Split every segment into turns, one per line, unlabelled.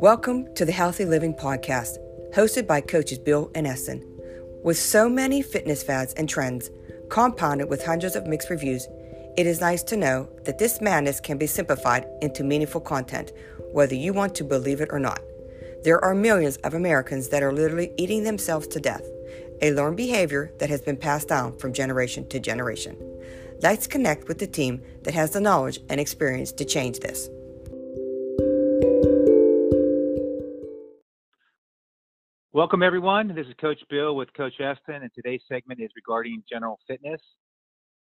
Welcome to the Healthy Living Podcast, hosted by coaches Bill and Eston. With so many fitness fads and trends, compounded with hundreds of mixed reviews, it is nice to know that this madness can be simplified into meaningful content, whether you want to believe it or not. There are millions of Americans that are literally eating themselves to death, a learned behavior that has been passed down from generation to generation. Let's connect with the team that has the knowledge and experience to change this.
Welcome, everyone. This is Coach Bill with Coach Eston, and today's segment is regarding general fitness.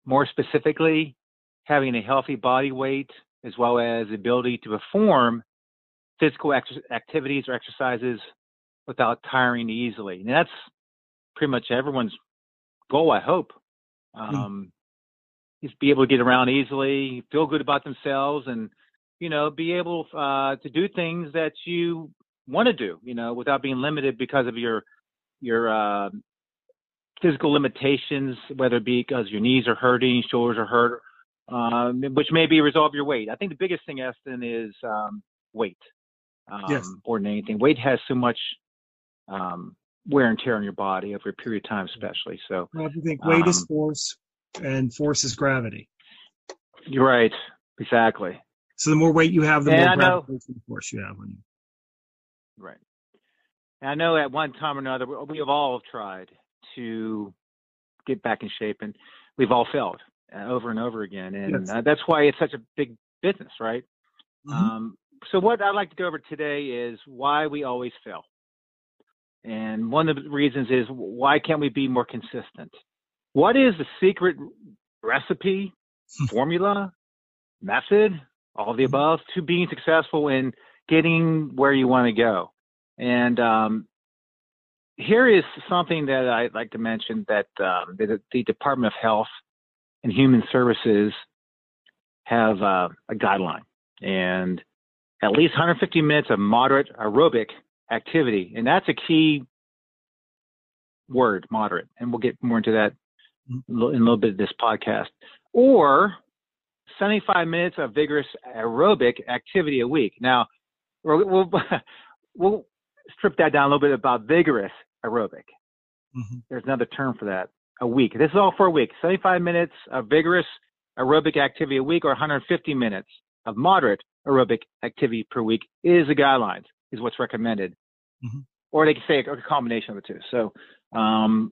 More specifically, having a healthy body weight as well as the ability to perform physical ex- activities or exercises without tiring easily. And that's pretty much everyone's goal, I hope. Hmm. Um, mm. Is be able to get around easily, feel good about themselves, and you know, be able uh, to do things that you want to do, you know, without being limited because of your your uh, physical limitations, whether it be because your knees are hurting, shoulders are hurt, um, which may be resolve your weight. I think the biggest thing, Eston, is um, weight. Um, yes. More than anything, weight has so much um, wear and tear on your body over a period of time, especially. So,
well, I think weight is um, force, and force is gravity.
You're right. Exactly.
So the more weight you have, the and more gravitational force you have on you.
Right. And I know at one time or another we have all tried to get back in shape, and we've all failed uh, over and over again, and yes. uh, that's why it's such a big business, right? Mm-hmm. Um, so what I'd like to go over today is why we always fail, and one of the reasons is why can't we be more consistent? What is the secret recipe, formula, method, all of the mm-hmm. above to being successful in getting where you want to go. And um, here is something that I'd like to mention that um, the, the, Department of Health and Human Services have uh, a guideline, and at least 150 minutes of moderate aerobic activity, and that's a key word, moderate, and we'll get more into that in a little bit of this podcast. Or 75 minutes of vigorous aerobic activity a week. Now, we'll, we'll, we'll strip that down a little bit about vigorous aerobic. Mm-hmm. There's another term for that. A week. This is all for a week. 75 minutes of vigorous aerobic activity a week or 150 minutes of moderate aerobic activity per week is the guidelines, is what's recommended. Mm-hmm. Or they can say a, combination of the two. So, um,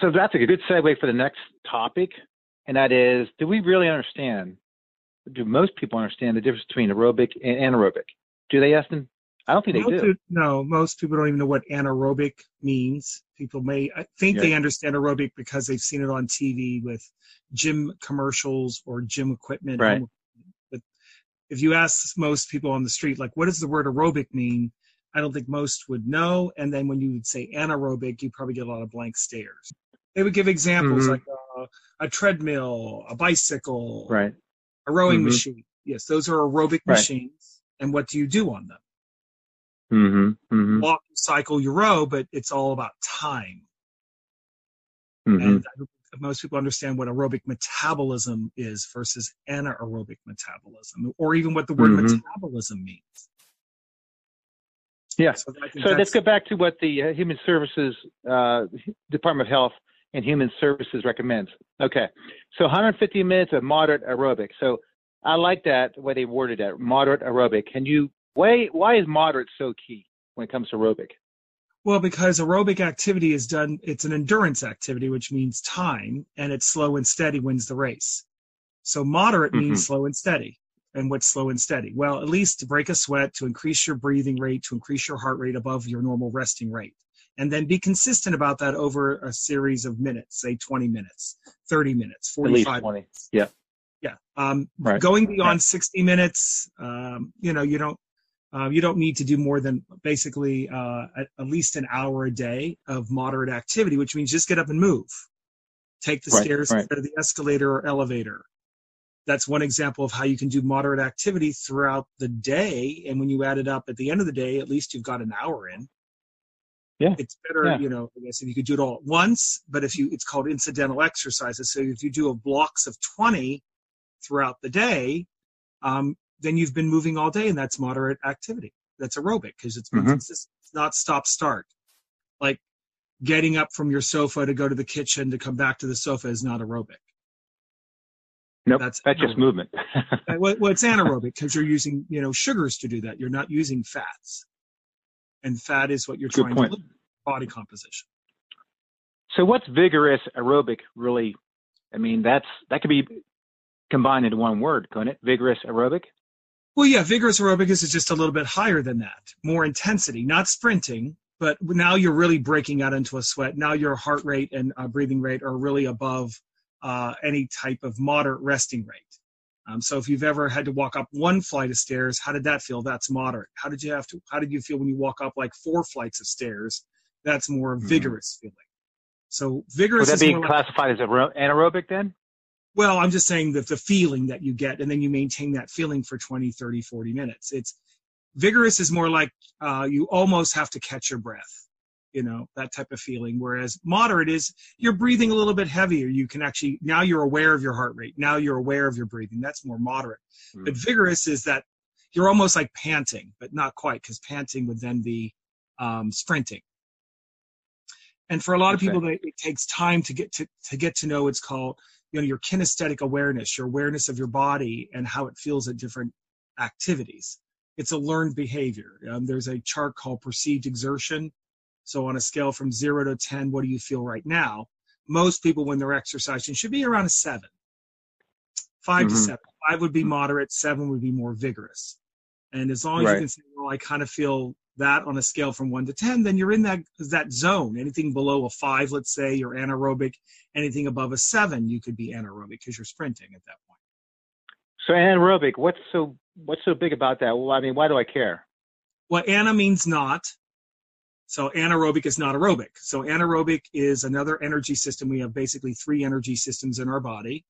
so that's a good segue for the next topic, and that is, do we really understand do most people understand the difference between aerobic and anaerobic? Do they, Eston? I don't think most they do.
No, most people don't even know what anaerobic means. People may I think yeah. they understand aerobic because they've seen it on TV with gym commercials or gym equipment.
Right.
But if you ask most people on the street, like, what does the word aerobic mean? I don't think most would know. And then when you would say anaerobic, you probably get a lot of blank stares. They would give examples mm-hmm. like uh, a treadmill, a bicycle,
right
a rowing mm-hmm. machine. Yes, those are aerobic right. machines. And what do you do on them?
Mm-hmm. Mm-hmm.
Walk, cycle, you row, but it's all about time. Mm-hmm. And most people understand what aerobic metabolism is versus anaerobic metabolism, or even what the word mm-hmm. metabolism means.
Yes. So, so let's go back to what the uh, Human Services uh, Department of Health and Human Services recommends. Okay, so 150 minutes of moderate aerobic. So I like that way they worded that moderate aerobic. Can you why why is moderate so key when it comes to aerobic?
Well, because aerobic activity is done, it's an endurance activity, which means time, and it's slow and steady wins the race. So moderate mm-hmm. means slow and steady. And what's slow and steady? Well, at least to break a sweat, to increase your breathing rate, to increase your heart rate above your normal resting rate and then be consistent about that over a series of minutes, say 20 minutes, 30 minutes, 45 minutes.
Yeah.
Yeah. Um, right. Going beyond yeah. 60 minutes, um, you know, you don't, uh, you don't need to do more than basically uh, at, at, least an hour a day of moderate activity, which means just get up and move. Take the right, stairs right. instead of the escalator or elevator. That's one example of how you can do moderate activity throughout the day. And when you add it up at the end of the day, at least you've got an hour in
yeah.
It's better, yeah. you know, I guess if you could do it all at once, but if you, it's called incidental exercises. So if you do a blocks of 20 throughout the day, um, then you've been moving all day and that's moderate activity. That's aerobic because it's mm-hmm. It's not stop start. Like getting up from your sofa to go to the kitchen to come back to the sofa is not aerobic.
Nope, that's, that's just movement.
well, well, it's anaerobic because you're using, you know, sugars to do that. You're not using fats, and fat is what you're Good trying point. to body composition.
So, what's vigorous aerobic really? I mean, that's that could be combined into one word, couldn't it? Vigorous aerobic.
Well, yeah, vigorous aerobic is just a little bit higher than that, more intensity, not sprinting, but now you're really breaking out into a sweat. Now your heart rate and uh, breathing rate are really above uh, any type of moderate resting rate. Um, so if you've ever had to walk up one flight of stairs, how did that feel? That's moderate. How did you have to? How did you feel when you walk up like four flights of stairs? That's more mm-hmm. vigorous feeling. So vigorous.
Would that be
classified
like, as anaerobic then?
Well, I'm just saying that the feeling that you get, and then you maintain that feeling for 20, 30, 40 minutes. It's vigorous is more like uh, you almost have to catch your breath you know that type of feeling. Whereas moderate is you're breathing a little bit heavier. You can actually now you're aware of your heart rate. Now you're aware of your breathing. That's more moderate. Mm. but vigorous is that you're almost like panting but not quite because panting would then be um, sprinting. And for a lot of people it takes time to get to, to get to know it's called you know your kinesthetic awareness your awareness of your body and how it feels at different activities. It's a learned behavior. Um, there's a chart called perceived exertion so on a scale from zero to 10, what do you feel right now? Most people, when they're exercising, should be around a seven. 5 mm-hmm. to seven. Five would be moderate, seven would be more vigorous. And as long as right. you can say, well, I kind of feel that on a scale from one to 10, then you're in that, that zone. Anything below a five, let's say, you're anaerobic. Anything above a seven, you could be anaerobic because you're sprinting at that point.
So anaerobic, what's so what's so big about that? Well, I mean, why do I care?
Well, ana means not, so anaerobic is not aerobic. So anaerobic is another energy system. We have basically three energy systems in our body.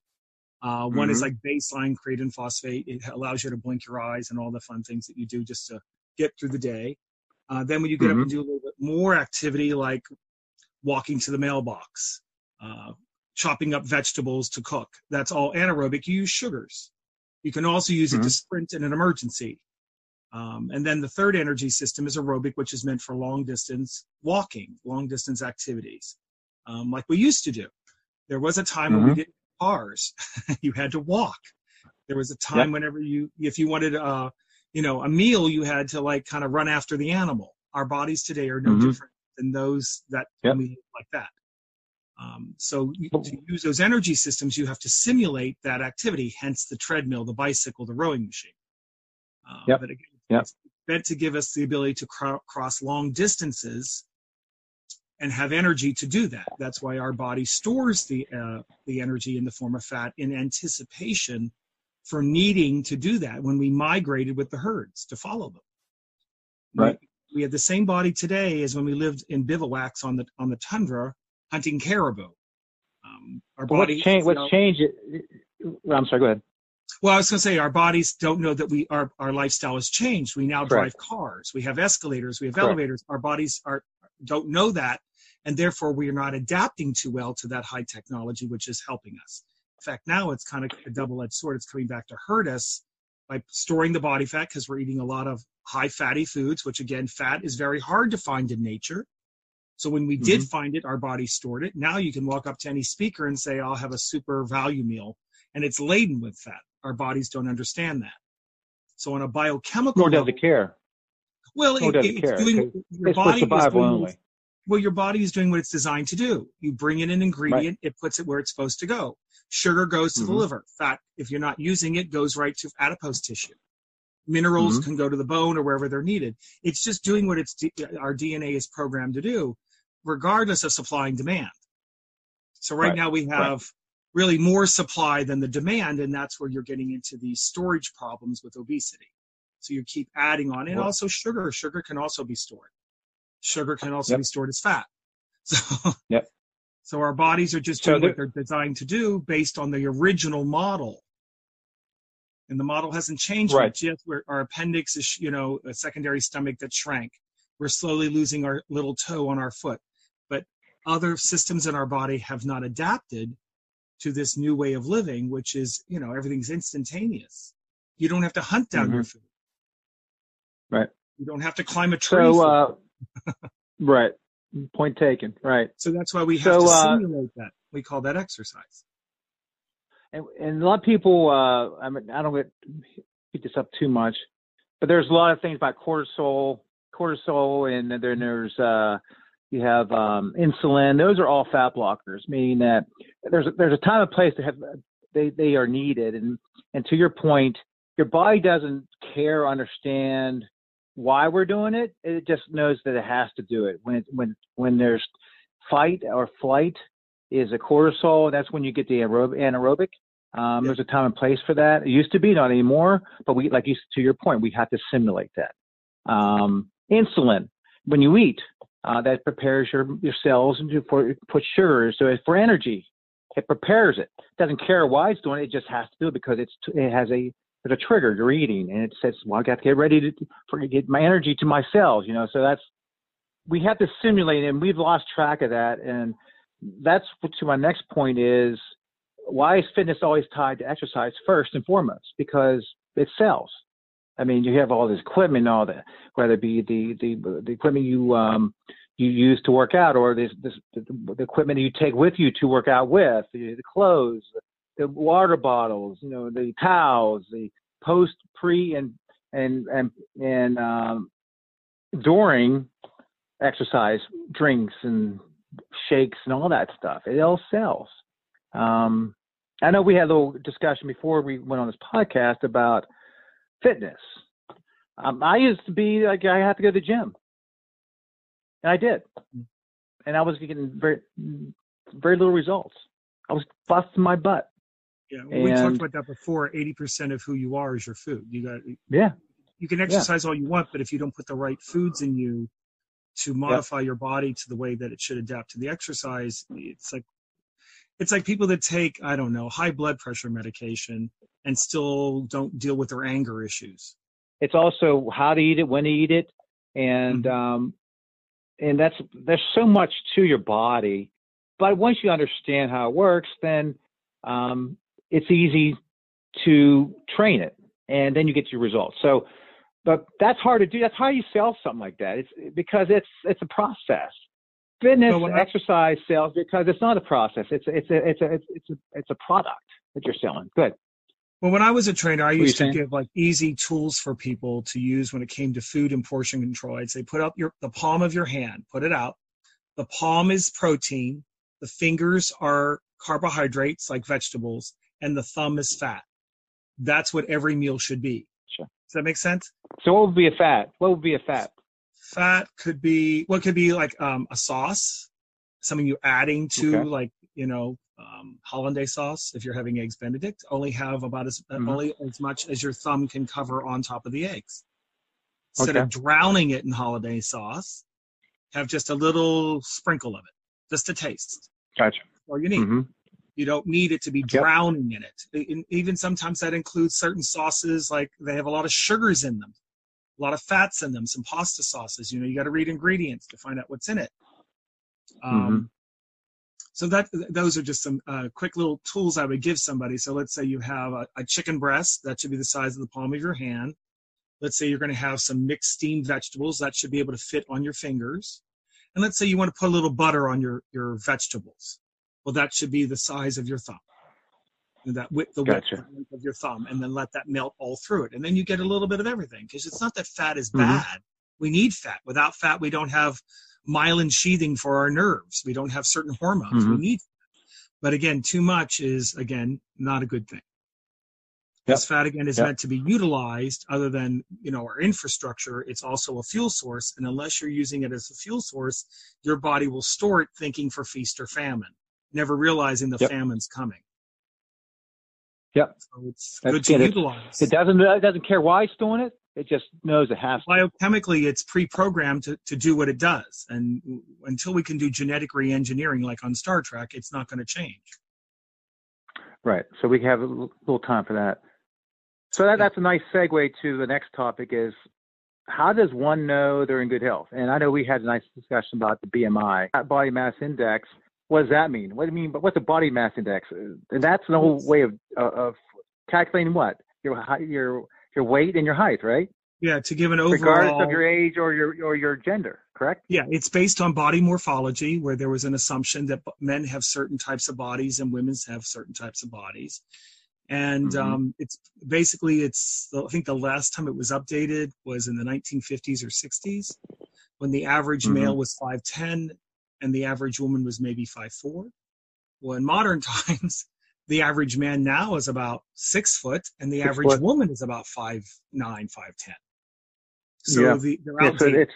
Uh, one mm-hmm. is like baseline creatine phosphate. It allows you to blink your eyes and all the fun things that you do just to get through the day. Uh, then when you get mm-hmm. up and do a little bit more activity like walking to the mailbox, uh, chopping up vegetables to cook, that's all anaerobic. You use sugars. You can also use mm-hmm. it to mm-hmm. sprint in an emergency. Um, and then the third energy system is aerobic, which is meant for long distance walking, long distance activities, um, like we used to do. There was a time mm-hmm. when we mm-hmm. didn't have cars; you had to walk. There was a time yep. whenever you, if you wanted, uh, you know, a meal, you had to like kind of run after the animal. Our bodies today are no mm-hmm. different than those that yep. we like that. Um, so you, to use those energy systems, you have to simulate that activity. Hence the treadmill, the bicycle, the rowing machine.
Um, yep. But again, Yep. It's
meant to give us the ability to cr- cross long distances and have energy to do that. That's why our body stores the uh, the energy in the form of fat in anticipation for needing to do that when we migrated with the herds to follow them.
Right.
We, we have the same body today as when we lived in bivouacs on the on the tundra hunting caribou.
Um, our body. What's changed? What's changed? I'm sorry. Go ahead.
Well, I was going to say our bodies don't know that we our our lifestyle has changed. We now Correct. drive cars. We have escalators. We have Correct. elevators. Our bodies are don't know that, and therefore we are not adapting too well to that high technology, which is helping us. In fact, now it's kind of a double-edged sword. It's coming back to hurt us by storing the body fat because we're eating a lot of high fatty foods, which again, fat is very hard to find in nature. So when we mm-hmm. did find it, our body stored it. Now you can walk up to any speaker and say, "I'll have a super value meal," and it's laden with fat our bodies don't understand that. So on a biochemical
nor does it care.
Well,
nor
it, it's
care.
doing
your it's body survival doing, only.
Well, your body is doing what it's designed to do. You bring in an ingredient, right. it puts it where it's supposed to go. Sugar goes to mm-hmm. the liver. Fat, if you're not using it, goes right to adipose tissue. Minerals mm-hmm. can go to the bone or wherever they're needed. It's just doing what it's our DNA is programmed to do, regardless of supply and demand. So right, right. now we have really more supply than the demand, and that's where you're getting into these storage problems with obesity. So you keep adding on, and also sugar. Sugar can also be stored. Sugar can also yep. be stored as fat. So,
yep.
so our bodies are just doing so what they're designed to do based on the original model. And the model hasn't changed
right.
much yet. Our appendix is, you know, a secondary stomach that shrank. We're slowly losing our little toe on our foot. But other systems in our body have not adapted to this new way of living, which is, you know, everything's instantaneous. You don't have to hunt down
Mhm.
your food.
Right.
You don't have to climb a tree.
So, uh, right. Point taken. Right.
so that's why we have
so,
to
uh,
simulate that. We call that exercise.
And, and a lot of people, uh, I mean, I don't get beat this up too much, but there's a lot of things about cortisol, cortisol, and then there's uh, you have um, insulin. Those are all fat blockers, meaning that there's there's a time and place to have they they are needed. And and to your point, your body doesn't care or understand why we're doing it. It just knows that it has to do it. When it, when when there's fight or flight is a cortisol. That's when you get the aerobic. anaerobic. Um,
Yeah.
There's a time and place for that. It used to be, not anymore. But we, like you, to your point, we have to simulate that. Um, insulin, when you eat, uh, that prepares your your cells into for put sugars. So it's for energy. It prepares it. Doesn't care why it's doing it. It just has to do it because it's it has a there's a trigger. You're eating, and it says, "Well, I got to get ready to for get my energy to my cells." You know, so that's we have to simulate, and we've lost track of that. And that's to my next point is why is fitness always tied to exercise first and foremost? Because it sells. I mean, you have all this equipment, all that, whether it be the the the equipment you um you use to work out, or this this the, the equipment you take with you to work out with, the, the clothes, the water bottles, you know, the towels, the post, pre, and and and and um, during exercise drinks and shakes and all that stuff. It all sells. Um, I know we had a little discussion before we went on this podcast about fitness. Um, I used to be like I had to go to the gym, and I did, and I was getting very very little results. I was busting my butt.
Yeah, we talked about that before. Eighty percent of who you are is your food. You got
Yeah,
you can exercise all you want, but if you don't put the right foods in you to modify your body to the way that it should adapt to the exercise, it's like it's like people that take I don't know high blood pressure medication and still don't deal with their anger issues.
it's also how to eat it, when to eat it, and um, and that's there's so much to your body. But once you understand how it works, then um, it's easy to train it, and then you get your results. So, but that's hard to do. That's how you sell something like that. It's because it's it's a process. Fitness,
But when I-
exercise sells because it's not a process. It's it's a it's a it's it's a it's a product that you're selling. Good.
Well, when I was a trainer, I used to give like easy tools for people to use when it came to food and portion control. I'd say put up your the palm of your hand, put it out. The palm is protein, the fingers are carbohydrates like vegetables, and the thumb is fat. That's what every meal should be.
Sure.
Does that make sense?
So what would be a fat? What would be a fat?
Fat could be what could be like um, a sauce, something you're adding to
Okay.
like you know um, hollandaise sauce. If you're having eggs Benedict, only have about as uh,
Mhm.
only as much as your thumb can cover on top of the eggs. Instead of drowning it in hollandaise sauce, have just a little sprinkle of it, just a taste.
Gotcha.
All you need.
hmm
You don't need it to be drowning in it. And Even sometimes that includes certain sauces, like they have a lot of sugars in them, a lot of fats in them, some pasta sauces. You know, you got to read ingredients to find out what's in it. Um, So that those are just some uh, quick little tools I would give somebody. So let's say you have a, a chicken breast that should be the size of the palm of your hand. Let's say you're going to have some mixed steamed vegetables that should be able to fit on your fingers. And let's say you want to put a little butter on your your vegetables. Well, that should be the size of your thumb. And That width, the width of your thumb, and then let that melt all through it, and then you get a little bit of everything. Because it's not that fat is
Mhm.
bad. We need fat. Without fat, we don't have myelin sheathing for our nerves. We don't have certain hormones. We
Mhm.
need. But again, too much is again not a good thing. This fat again is
Yep.
meant to be utilized. Other than you know our infrastructure, it's also a fuel source. And unless you're using it as a fuel source, your body will store it thinking for feast or famine, never realizing the
Yep.
famine's coming.
Yep.
So it's
That's
good to utilize.
It doesn't it doesn't care why it's doing it. It just knows it has to.
biochemically it's pre-programmed to, to do what it does and until we can do genetic re-engineering like on star trek it's not going to change
Right. So we have a little time for that. So that, that's a nice segue to the next topic is how does one know they're in good health? And I know we had a nice discussion about the BMI, that body mass index. What does that mean? What do you mean? But what's a body mass index? And that's an old way of of calculating what your your your weight and your height, right?
Yeah, to give an overall.
Regardless of your age or your or your gender, correct?
Yeah, it's based on body morphology, where there was an assumption that men have certain types of bodies and women have certain types of bodies, and mm-hmm. um, it's basically it's. I think the last time it was updated was in the 1950s or 60s, when the average mm-hmm. male was 5'10 and the average woman was maybe 5'4. Well, in modern times, the average man now is about six foot, and the six average foot. woman is about five nine, five ten. So yeah. the, they're outdated.
So it's,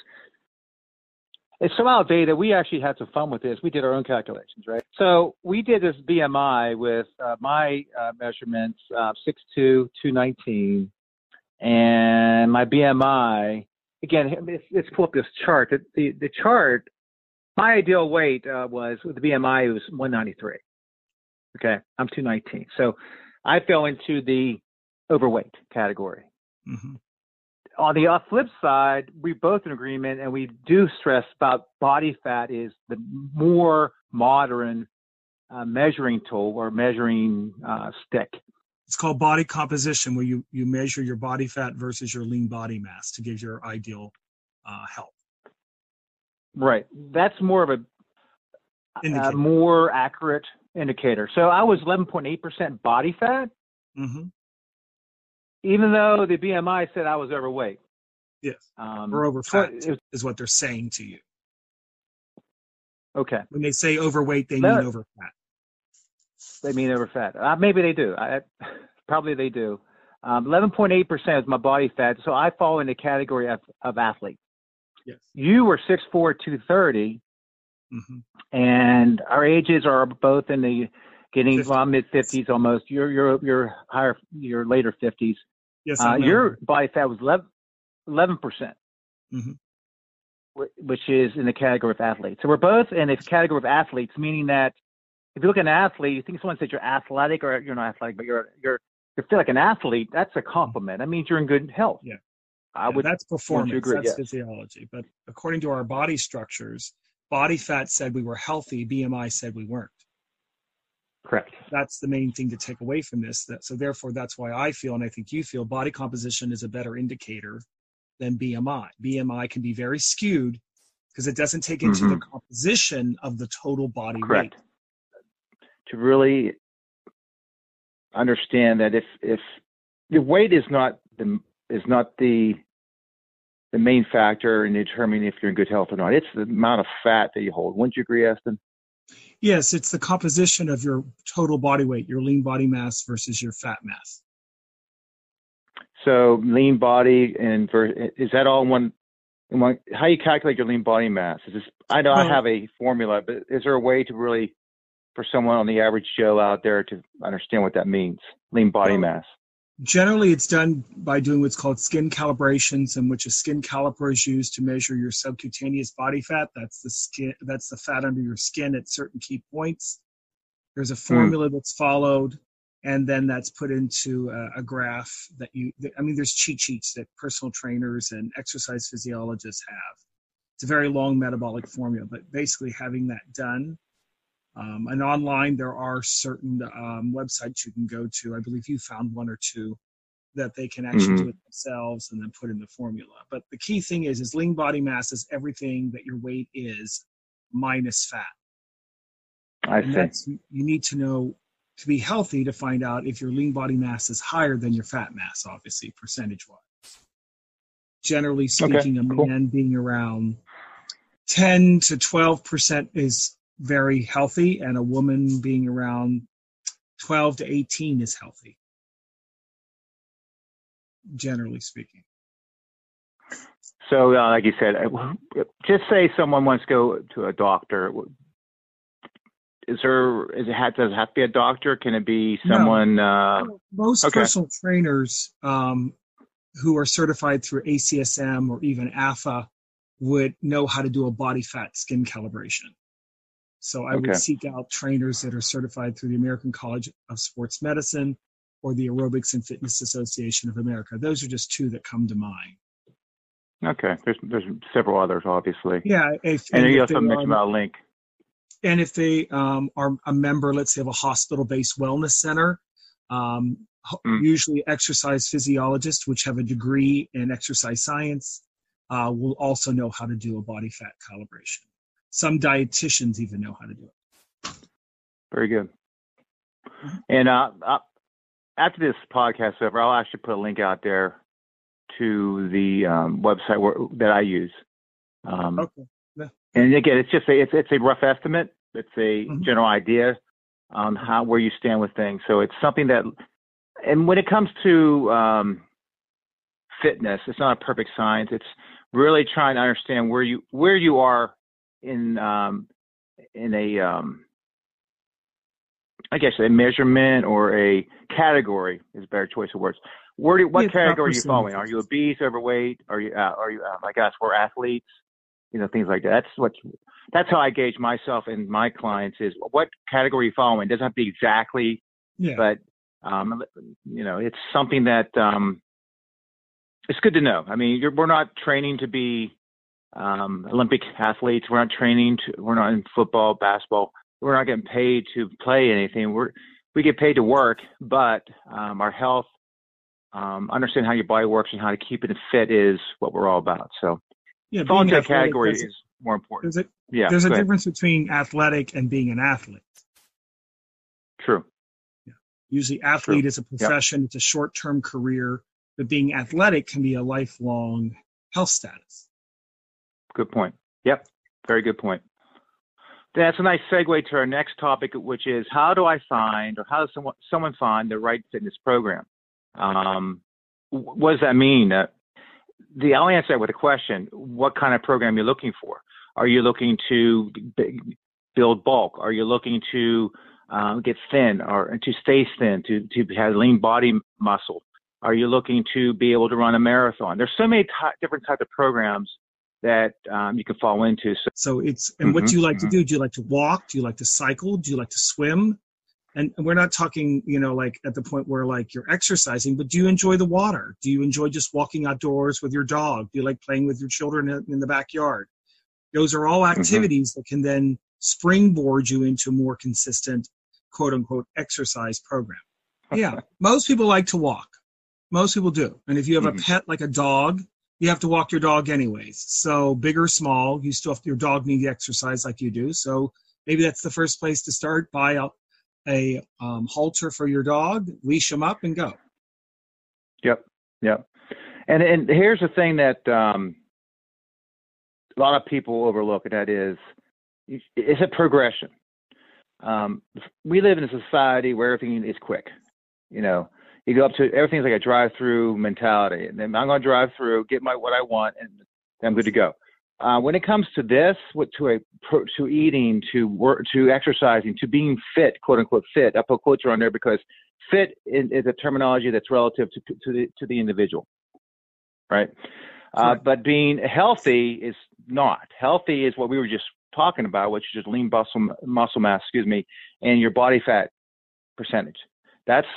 it's so outdated. We actually had some fun with this. We did our own calculations, right? So we did this BMI with uh, my uh, measurements, uh, 6'2", 219, and my BMI. Again, let's, let's pull up this chart. The, the, the chart, my ideal weight uh, was with the BMI it was 193. Okay, I'm 219. So I fell into the overweight category. Mm-hmm on the uh, flip side, we both in agreement, and we do stress about body fat is the more modern uh, measuring tool or measuring uh, stick.
It's called body composition, where you you measure your body fat versus your lean body mass to give your ideal uh, health.
Right. That's more of a, a more accurate indicator. So I was 11.8% body fat. Mm-hmm even though the BMI said I was overweight.
Yes. Um, or over fat is what they're saying to you.
Okay.
When they say overweight, they that, mean over fat.
They mean over fat. Uh, maybe they do. I, probably they do. Um, 11.8% is my body fat, so I fall in the category of, of athlete.
Yes.
You were 6'4", 230, mm-hmm. and our ages are both in the getting well, mid 50s almost. You're you're you're higher, you're later 50s.
Yes, uh,
your body fat was 11 percent, mm-hmm. which is in the category of athletes. So we're both in the category of athletes, meaning that if you look at an athlete, you think someone says you're athletic or you're not athletic, but you're you're you feel like an athlete. That's a compliment. That means you're in good health.
Yeah. I
would.
That's performance.
Agree,
that's
yes.
physiology. But according to our body structures, body fat said we were healthy. BMI said we weren't.
Correct.
That's the main thing to take away from this. That, so therefore, that's why I feel, and I think you feel, body composition is a better indicator than BMI. BMI can be very skewed because it doesn't take into mm-hmm. the composition of the total body
Correct.
weight.
To really understand that if if the weight is not the is not the the main factor in determining if you're in good health or not. It's the amount of fat that you hold. Wouldn't you agree, Eston?
Yes, it's the composition of your total body weight, your lean body mass versus your fat mass.
So lean body and is that all one? One how you calculate your lean body mass? Is this? I know well, I have a formula, but is there a way to really, for someone on the average Joe out there, to understand what that means? Lean body well, mass.
Generally, it's done by doing what's called skin calibrations, in which a skin caliper is used to measure your subcutaneous body fat. That's the skin. That's the fat under your skin at certain key points. There's a hmm. formula mm. that's followed, and then that's put into a, a graph that you. I mean, there's cheat sheets that personal trainers and exercise physiologists have. It's a very long metabolic formula, but basically having that done um, and online, there are certain um, websites you can go to. I believe you found one or two that they can actually mm-hmm. do it themselves and then put in the formula. But the key thing is, is lean body mass is everything that your weight is minus fat.
I and
you need to know to be healthy to find out if your lean body mass is higher than your fat mass, obviously percentage wise. Generally speaking, okay, a cool. man being around 10 to 12 percent is very healthy, and a woman being around 12 to 18 is healthy, generally speaking.
So, uh, like you said, uh, just say someone wants to go to a doctor. Is there? Is it have, does it have to be a doctor? Can it be someone?
No.
Uh,
Most okay. personal trainers um, who are certified through ACSM or even AFA would know how to do a body fat skin calibration. So I okay. would seek out trainers that are certified through the American College of Sports Medicine or the Aerobics and Fitness Association of America. Those are just two that come to mind.
Okay, there's there's several others, obviously.
Yeah, if,
and, and you also mentioned about link.
And if they um, are a member, let's say, of a hospital-based wellness center, um, mm. usually exercise physiologists, which have a degree in exercise science, uh, will also know how to do a body fat calibration. Some dietitians even know how to do it.
Very good. Mm-hmm. And uh, uh, after this podcast over, I'll actually put a link out there to the um, website where, that I use. Um, okay. Yeah. And again, it's just a it's it's a rough estimate. It's a mm-hmm. general idea on how where you stand with things. So it's something that, and when it comes to um, fitness, it's not a perfect science. It's really trying to understand where you where you are in um, in a um, I guess a measurement or a category is a better choice of words. Where do, what yeah, category are you following? Are you obese, overweight? Are you uh, are you uh, I guess for athletes? You know things like that. That's what that's how I gauge myself and my clients is what category are you following. It doesn't have to be exactly, yeah. but um, you know it's something that um, it's good to know. I mean, we're not training to be um, Olympic athletes. We're not training to. We're not in football, basketball. We're not getting paid to play anything. We're we get paid to work, but um, our health, um, understand how your body works and how to keep it fit is what we're all about. So, yeah, into category is more important.
There's a, yeah, there's a difference between athletic and being an athlete.
True.
Yeah. Usually, athlete True. is a profession; yep. it's a short-term career but being athletic can be a lifelong health status.
Good point. Yep, very good point. That's a nice segue to our next topic, which is how do I find, or how does someone, someone find the right fitness program? Um, what does that mean? Uh, the I'll answer that with a question: What kind of program you're looking for? Are you looking to build bulk? Are you looking to um, get thin or to stay thin, to to have lean body muscle? Are you looking to be able to run a marathon? There's so many t- different types of programs that um, you can fall into.
So, so it's and mm-hmm, what do you like mm-hmm. to do? Do you like to walk? Do you like to cycle? Do you like to swim? And we're not talking, you know, like at the point where like you're exercising, but do you enjoy the water? Do you enjoy just walking outdoors with your dog? Do you like playing with your children in the backyard? Those are all mm-hmm. activities mm-hmm. that can then springboard you into a more consistent, quote unquote, exercise program. Yeah, most people like to walk. Most people do. And if you have mm-hmm. a pet like a dog, you have to walk your dog anyways. So big or small, you still have your dog needs exercise like you do. So maybe that's the first place to start. Buy a, a um, halter for your dog, leash him up, and go.
Yep, yep. And and here's the thing that um, a lot of people overlook, and that is it's a progression. Um, we live in a society where everything is quick. You know, you go up to everything's like a drive-through mentality, and then I'm going to drive through, get my what I want, and I'm good to go. Uh, when it comes to this, what to a to eating, to work, to exercising, to being fit, quote unquote fit. I put quotes around there because fit is, is a terminology that's relative to to the to the individual, right? Uh, but being healthy is not. Healthy is what we were just talking about, which is just lean muscle muscle mass, excuse me, and your body fat percentage. That's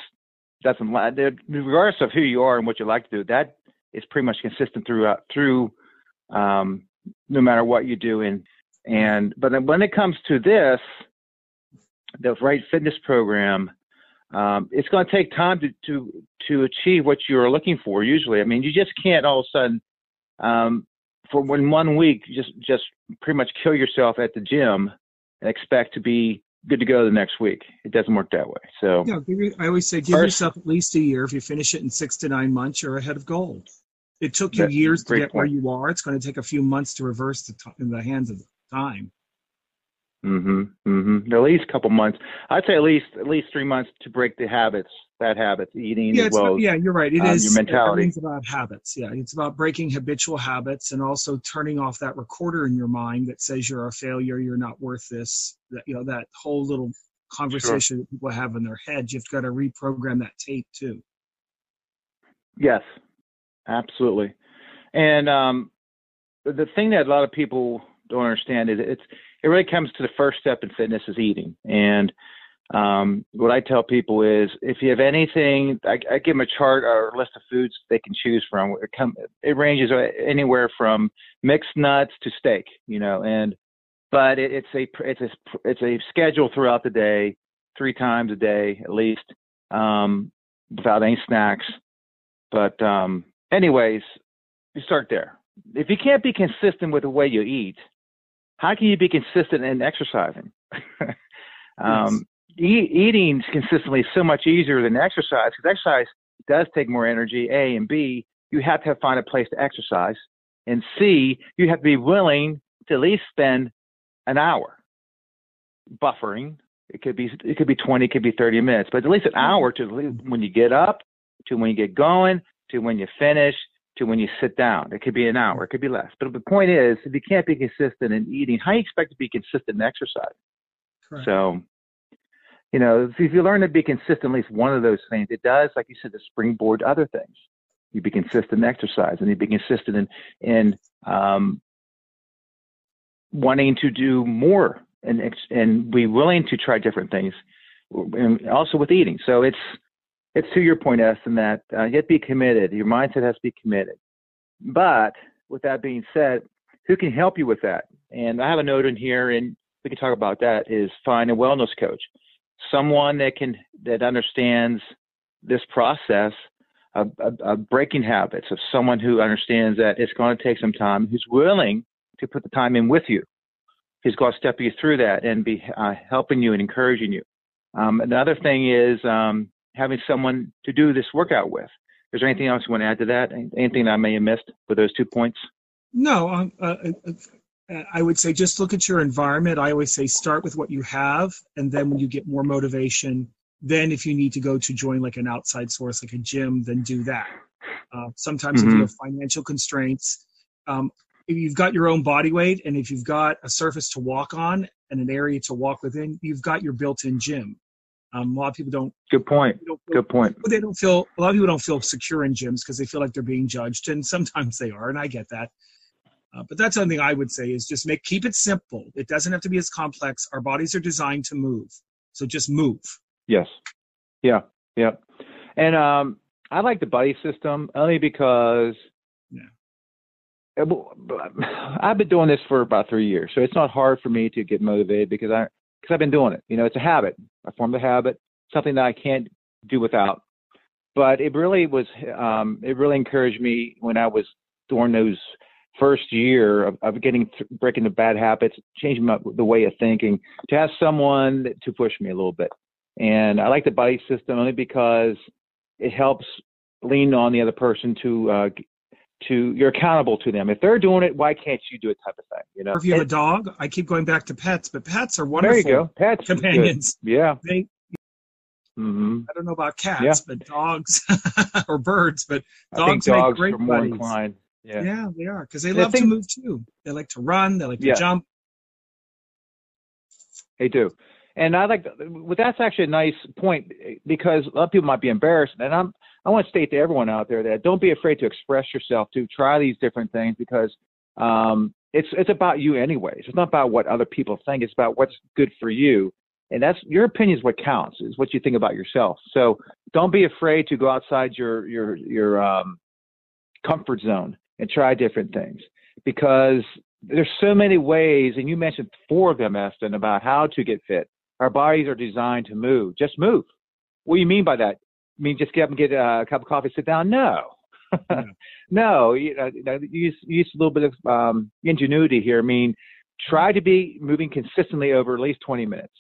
doesn't regardless of who you are and what you like to do, that is pretty much consistent throughout through um, no matter what you do. And and but when it comes to this, the right fitness program, um, it's going to take time to to to achieve what you're looking for. Usually, I mean, you just can't all of a sudden um, for when one week just just pretty much kill yourself at the gym and expect to be good to go the next week. It doesn't work that way. So
yeah, you, I always say give first, yourself at least a year. If you finish it in six to nine months, you're ahead of gold. It took you years to get point. where you are. It's going to take a few months to reverse the t- in the hands of time.
Mm-hmm. Mm-hmm. At least a couple months. I'd say at least at least three months to break the habits, bad habits, eating
yeah,
as well.
About, yeah, you're right. It
um,
is
your mentality.
It's about habits. Yeah, it's about breaking habitual habits and also turning off that recorder in your mind that says you're a failure, you're not worth this. That you know that whole little conversation sure. that people have in their heads. You've got to reprogram that tape too.
Yes, absolutely. And um, the thing that a lot of people don't understand is it's it really comes to the first step in fitness is eating. And um, what I tell people is if you have anything, I, I give them a chart or a list of foods they can choose from. It, come, it ranges anywhere from mixed nuts to steak, you know, and but it, it's a it's a it's a schedule throughout the day, three times a day at least. Um, without any snacks. But um, anyways, you start there. If you can't be consistent with the way you eat, how can you be consistent in exercising? um, e- eating consistently is so much easier than exercise because exercise does take more energy. A and B, you have to find a place to exercise, and C, you have to be willing to at least spend an hour buffering. It could be it could be 20, it could be 30 minutes, but at least an mm-hmm. hour to when you get up, to when you get going, to when you finish, to when you sit down. It could be an hour, it could be less. But the point is, if you can't be consistent in eating, how do you expect to be consistent in exercise? Correct. So, you know, if you learn to be consistent at least one of those things, it does, like you said, to springboard to other things. You be consistent in exercise, and you be consistent in in um, wanting to do more and and be willing to try different things, and also with eating. So it's it's to your point, Eston, that uh, you have to be committed. Your mindset has to be committed. But with that being said, who can help you with that? And I have a note in here, and we can talk about that. Is find a wellness coach, someone that can that understands this process of, of, of breaking habits, of someone who understands that it's going to take some time, who's willing to put the time in with you, who's going to step you through that and be uh, helping you and encouraging you. Um, another thing is um, having someone to do this workout with. Is there anything else you want to add to that? Anything I may have missed with those two points?
No, um, uh, uh, I would say just look at your environment. I always say start with what you have, and then when you get more motivation, then if you need to go to join like an outside source like a gym, then do that. Uh, sometimes mm-hmm. if you have financial constraints, um, if you've got your own body weight and if you've got a surface to walk on and an area to walk within, you've got your built-in gym. Um, a lot of people don't.
Good point.
Don't
feel, Good point.
They don't feel. A lot of people don't feel secure in gyms because they feel like they're being judged, and sometimes they are, and I get that. Uh, but that's something I would say is just make keep it simple. It doesn't have to be as complex. Our bodies are designed to move, so just move.
Yes. Yeah. Yeah. And um, I like the buddy system only because yeah. I've been doing this for about three years, so it's not hard for me to get motivated because I because I've been doing it. You know, it's a habit. I formed a habit, something that I can't do without. But it really was, um, it really encouraged me when I was during those first year of, of getting breaking the bad habits, changing my, the way of thinking, to have someone to push me a little bit. And I like the buddy system only because it helps lean on the other person to uh, to you're accountable to them. If they're doing it, why can't you do it? Type of thing. You know.
Or if you have a dog, I keep going back to pets, but pets are wonderful.
There you go. Pets
companions.
Yeah.
They,
mm-hmm.
I don't know about cats, yeah. but dogs or birds, but
dogs,
dogs make great
are more buddies. inclined. Yeah.
yeah, they are because they love think, to move too. They like to run. They like to yeah. jump.
They do. And I like, well, that's actually a nice point because a lot of people might be embarrassed. And I'm, I want to state to everyone out there that don't be afraid to express yourself, to try these different things because um, it's it's about you anyways. It's not about what other people think. It's about what's good for you, and that's your opinion is what counts. Is what you think about yourself. So don't be afraid to go outside your your your um, comfort zone and try different things because there's so many ways, and you mentioned four of them, Eston, about how to get fit. Our bodies are designed to move. Just move. What do you mean by that? I mean just get up and get a cup of coffee, sit down? No. Yeah. no, you know, use use a little bit of um, ingenuity here. I mean, try to be moving consistently over at least 20 minutes.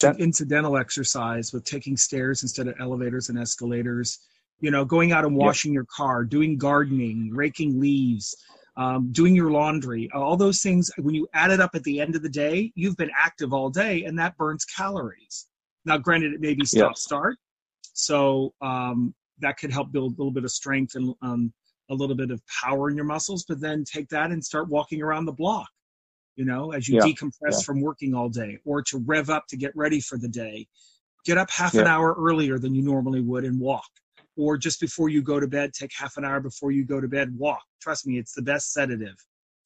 That, incidental exercise with taking stairs instead of elevators and escalators. You know, going out and washing your car, doing gardening, raking leaves, um, doing your laundry, all those things, when you add it up at the end of the day, you've been active all day and that burns calories. Now, granted, it may be stop yeah. start. So um, that could help build a little bit of strength and um, a little bit of power in your muscles, but then take that and start walking around the block, you know, as you yeah. decompress from working all day or to rev up to get ready for the day. Get up half an hour earlier than you normally would and walk or just before you go to bed, take half an hour before you go to bed, walk. Trust me, it's the best sedative,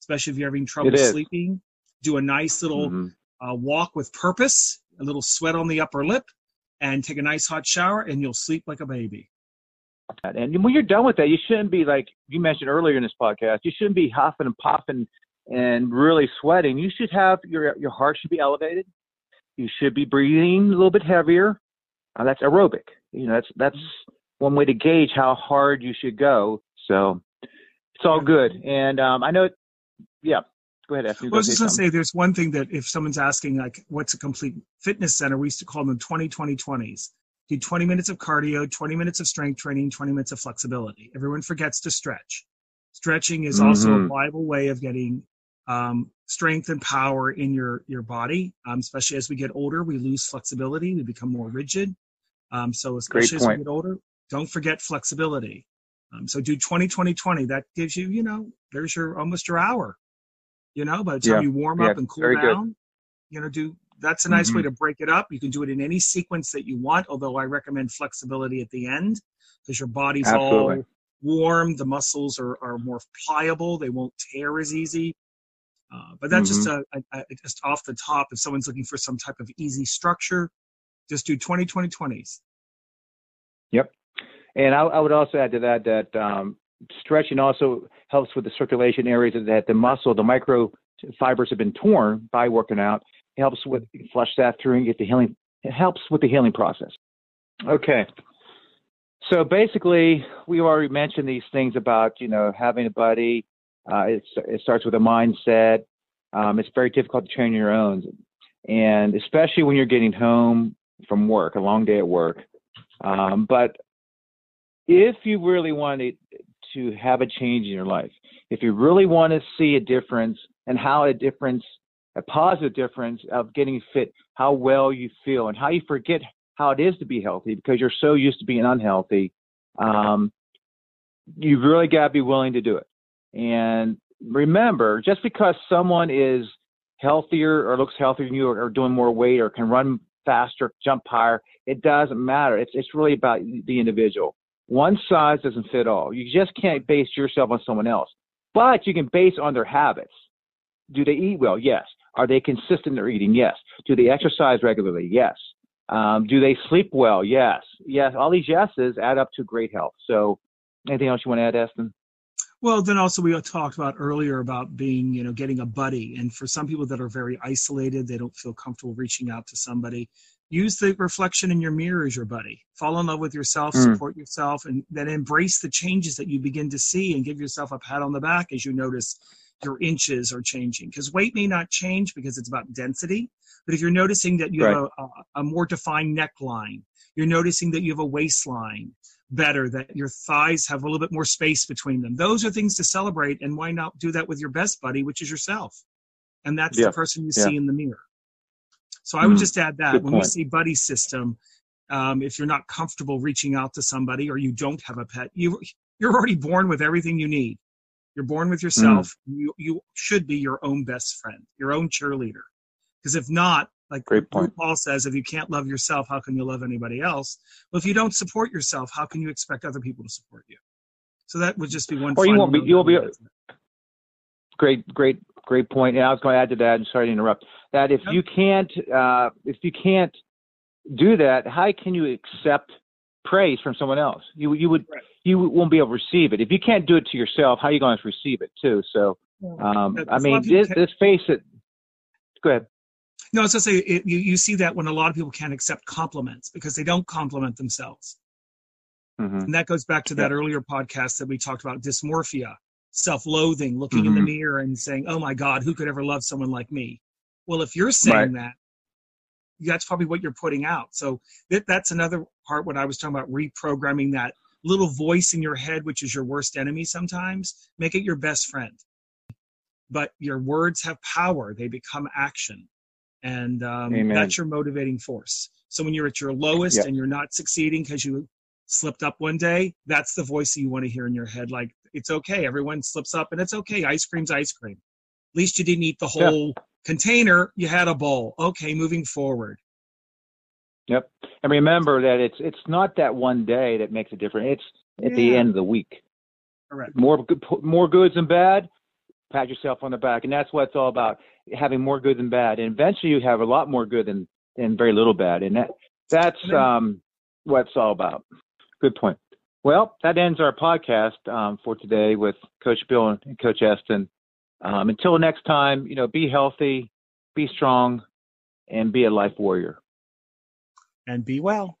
especially if you're having trouble sleeping. Do a nice little mm-hmm. uh, walk with purpose, a little sweat on the upper lip, and take a nice hot shower, and you'll sleep like a baby.
And when you're done with that, you shouldn't be like you mentioned earlier in this podcast. You shouldn't be huffing and puffing and really sweating. You should have your your heart should be elevated. You should be breathing a little bit heavier uh, that's aerobic. You know, that's that's one way to gauge how hard you should go. So it's all good. And um, I know, yeah. Go ahead. Well,
I was just going to say, there's one thing that if someone's asking, like, what's a complete fitness center? We used to call them 20 20 20s. Do 20 minutes of cardio, 20 minutes of strength training, 20 minutes of flexibility. Everyone forgets to stretch. Stretching is mm-hmm. also a viable way of getting um, strength and power in your your body. Um, especially as we get older, we lose flexibility. We become more rigid. Um, so especially as we get older, don't forget flexibility. Um, so do 20, 20, 20. That gives you, you know, there's your almost your hour. You know, by the time yeah. you warm up yeah, and cool down, good. you know, do that's a nice mm-hmm. way to break it up. You can do it in any sequence that you want, although I recommend flexibility at the end because your body's Absolutely. all warm, the muscles are, are more pliable, they won't tear as easy. Uh, but that's mm-hmm. just a, a, a, just off the top. If someone's looking for some type of easy structure, just do 20, 20, 20s.
Yep. And I, I would also add to that that um, stretching also helps with the circulation areas that the muscle, the micro fibers have been torn by working out. It helps with flush that through and get the healing. It helps with the healing process. Okay. So basically, we already mentioned these things about you know having a buddy. Uh, it starts with a mindset. Um, it's very difficult to train your own, and especially when you're getting home from work, a long day at work. Um, but if you really wanted to have a change in your life, if you really want to see a difference and how a difference, a positive difference of getting fit, how well you feel and how you forget how it is to be healthy because you're so used to being unhealthy, um, you've really got to be willing to do it. And remember, just because someone is healthier or looks healthier than you or, or doing more weight or can run faster, jump higher, it doesn't matter. It's, it's really about the individual. One size doesn't fit all. You just can't base yourself on someone else, but you can base on their habits. Do they eat well? Yes. Are they consistent in their eating? Yes. Do they exercise regularly? Yes. Um, do they sleep well? Yes. Yes. All these yeses add up to great health. So, anything else you want to add, Eston?
Well, then also we talked about earlier about being, you know, getting a buddy. And for some people that are very isolated, they don't feel comfortable reaching out to somebody use the reflection in your mirror as your buddy. Fall in love with yourself, mm. support yourself, and then embrace the changes that you begin to see and give yourself a pat on the back as you notice your inches are changing. Because weight may not change because it's about density, but if you're noticing that you right. have a, a, more defined neckline, you're noticing that you have a waistline better, that your thighs have a little bit more space between them. Those are things to celebrate, and why not do that with your best buddy, which is yourself? And that's yeah. the person you yeah. see in the mirror. So I would mm, just add that when point. we say buddy system, um, if you're not comfortable reaching out to somebody or you don't have a pet, you you're already born with everything you need. You're born with yourself. Mm. You you should be your own best friend, your own cheerleader. Because if not, like
Great point.
Paul says, if you can't love yourself, how can you love anybody else? Well, if you don't support yourself, how can you expect other people to support you? So that would just be one. Thing.
Or you won't be. You will be. Great, great, great point. And I was going to add to that. And sorry to interrupt that if you can't uh, if you can't do that, how can you accept praise from someone else? You you would right. you won't be able to receive it if you can't do it to yourself. How are you going to receive it too? So, um, I mean, this, this face it. Go ahead.
No, I was going to say it, you you see that when a lot of people can't accept compliments because they don't compliment themselves. Mm-hmm. And that goes back to that earlier podcast that we talked about dysmorphia, self-loathing, looking mm-hmm. in the mm-hmm. mirror and saying, "Oh my God, who could ever love someone like me?" Well, if you're saying right. that, that's probably what you're putting out. So that, that's another part when I was talking about reprogramming that little voice in your head, which is your worst enemy sometimes, make it your best friend. But your words have power, they become action. And um, that's your motivating force. So when you're at your lowest yep. and you're not succeeding because you slipped up one day, that's the voice that you want to hear in your head. Like, it's okay. Everyone slips up and it's okay. Ice cream's ice cream. At least you didn't eat the whole yeah container, you had a bowl. Okay, moving forward.
Yep. And remember that it's it's not that one day that makes a difference. It's at yeah. the end of the week.
Correct.
More good, more goods than bad. Pat yourself on the back, and that's what it's all about: having more good than bad. And eventually, you have a lot more good than than very little bad. And that that's um, what it's all about. Good point. Well, that ends our podcast um, for today with Coach Bill and Coach Eston. Um, until next time, you know, be healthy, be strong, and be a life warrior.
And be well.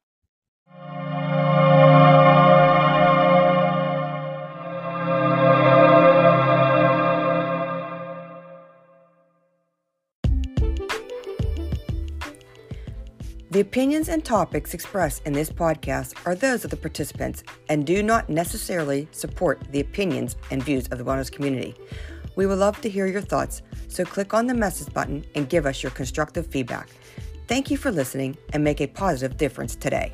The opinions and topics expressed in this podcast are those of the participants and do not necessarily support the opinions and views of the wellness community. We would love to hear your thoughts, so click on the message button and give us your constructive feedback. Thank you for listening and make a positive difference today.